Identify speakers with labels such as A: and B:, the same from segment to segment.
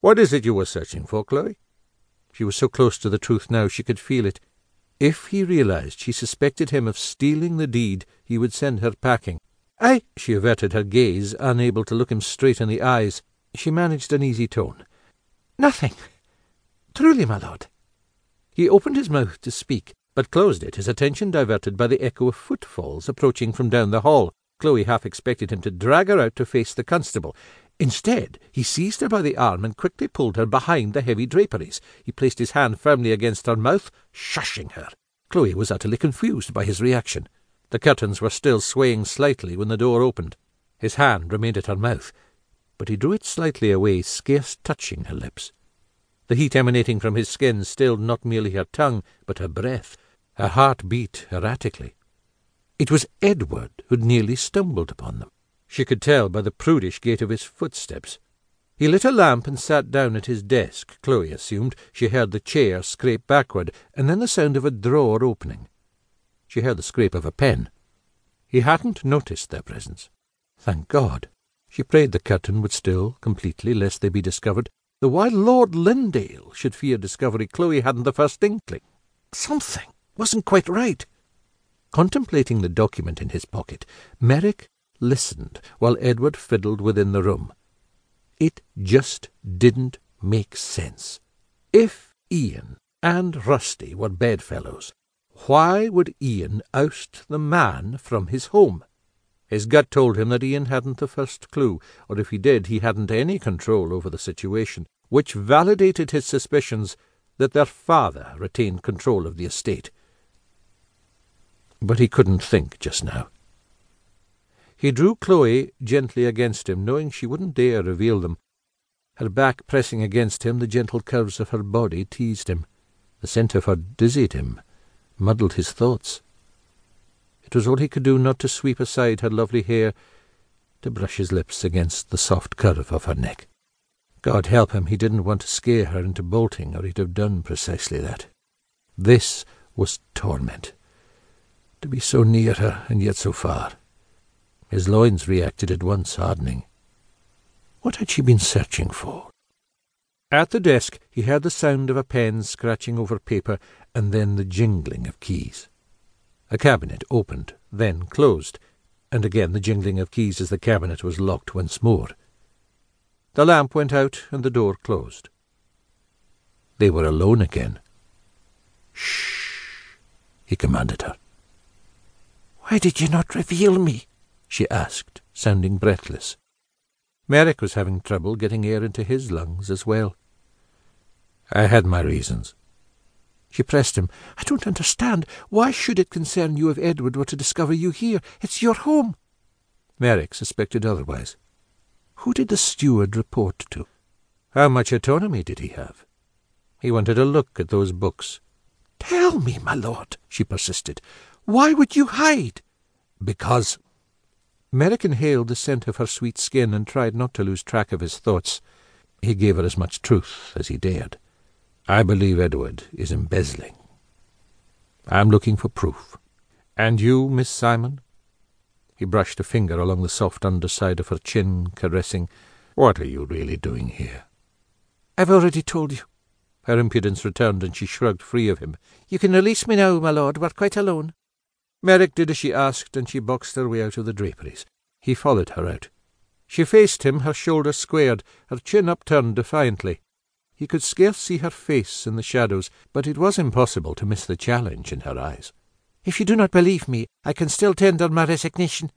A: What is it you were searching for, Chloe? She was so close to the truth now she could feel it. If he realized she suspected him of stealing the deed, he would send her packing. I. She averted her gaze, unable to look him straight in the eyes. She managed an easy tone. Nothing. Truly, my lord. He opened his mouth to speak, but closed it, his attention diverted by the echo of footfalls approaching from down the hall. Chloe half expected him to drag her out to face the constable. Instead, he seized her by the arm and quickly pulled her behind the heavy draperies. He placed his hand firmly against her mouth, shushing her. Chloe was utterly confused by his reaction. The curtains were still swaying slightly when the door opened. His hand remained at her mouth, but he drew it slightly away, scarce touching her lips. The heat emanating from his skin stilled not merely her tongue, but her breath. Her heart beat erratically. It was Edward who had nearly stumbled upon them. She could tell by the prudish gait of his footsteps. He lit a lamp and sat down at his desk. Chloe assumed she heard the chair scrape backward, and then the sound of a drawer opening. She heard the scrape of a pen. He hadn't noticed their presence. Thank God! She prayed the curtain would still completely, lest they be discovered, though why Lord Lindale should fear discovery Chloe hadn't the first inkling. Something wasn't quite right. Contemplating the document in his pocket, Merrick listened while Edward fiddled within the room. It just didn't make sense. If Ian and Rusty were bedfellows, why would Ian oust the man from his home? His gut told him that Ian hadn't the first clue, or if he did, he hadn't any control over the situation, which validated his suspicions that their father retained control of the estate. But he couldn't think just now. He drew Chloe gently against him, knowing she wouldn't dare reveal them. Her back pressing against him, the gentle curves of her body teased him. The scent of her dizzied him, muddled his thoughts. It was all he could do not to sweep aside her lovely hair, to brush his lips against the soft curve of her neck. God help him, he didn't want to scare her into bolting, or he'd have done precisely that. This was torment. To be so near her, and yet so far. His loins reacted at once, hardening. What had she been searching for? At the desk he heard the sound of a pen scratching over paper, and then the jingling of keys. A cabinet opened, then closed, and again the jingling of keys as the cabinet was locked once more. The lamp went out, and the door closed. They were alone again. Shh, he commanded her. Why did you not reveal me? She asked, sounding breathless. Merrick was having trouble getting air into his lungs as well. I had my reasons. She pressed him. I don't understand. Why should it concern you if Edward were to discover you here? It's your home. Merrick suspected otherwise. Who did the steward report to? How much autonomy did he have? He wanted a look at those books. Tell me, my lord, she persisted. Why would you hide? Because Merrick inhaled the scent of her sweet skin and tried not to lose track of his thoughts. He gave her as much truth as he dared. I believe Edward is embezzling. I'm looking for proof. And you, Miss Simon? He brushed a finger along the soft underside of her chin, caressing. What are you really doing here? I've already told you. Her impudence returned, and she shrugged free of him. You can release me now, my lord. We're quite alone. Merrick did as she asked, and she boxed her way out of the draperies. He followed her out. She faced him, her shoulders squared, her chin upturned defiantly. He could scarce see her face in the shadows, but it was impossible to miss the challenge in her eyes. If you do not believe me, I can still tender my resignation.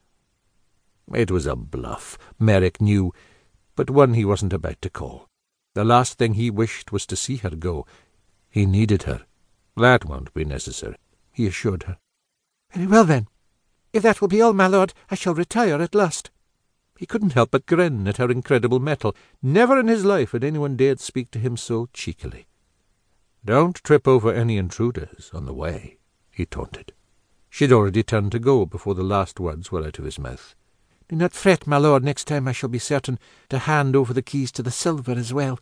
A: It was a bluff, Merrick knew, but one he wasn't about to call. The last thing he wished was to see her go. He needed her. That won't be necessary, he assured her. Very well, then. If that will be all, my lord, I shall retire at last. He couldn't help but grin at her incredible mettle. Never in his life had anyone dared speak to him so cheekily. Don't trip over any intruders on the way, he taunted. She had already turned to go before the last words were out of his mouth. Do not fret, my lord. Next time I shall be certain to hand over the keys to the silver as well.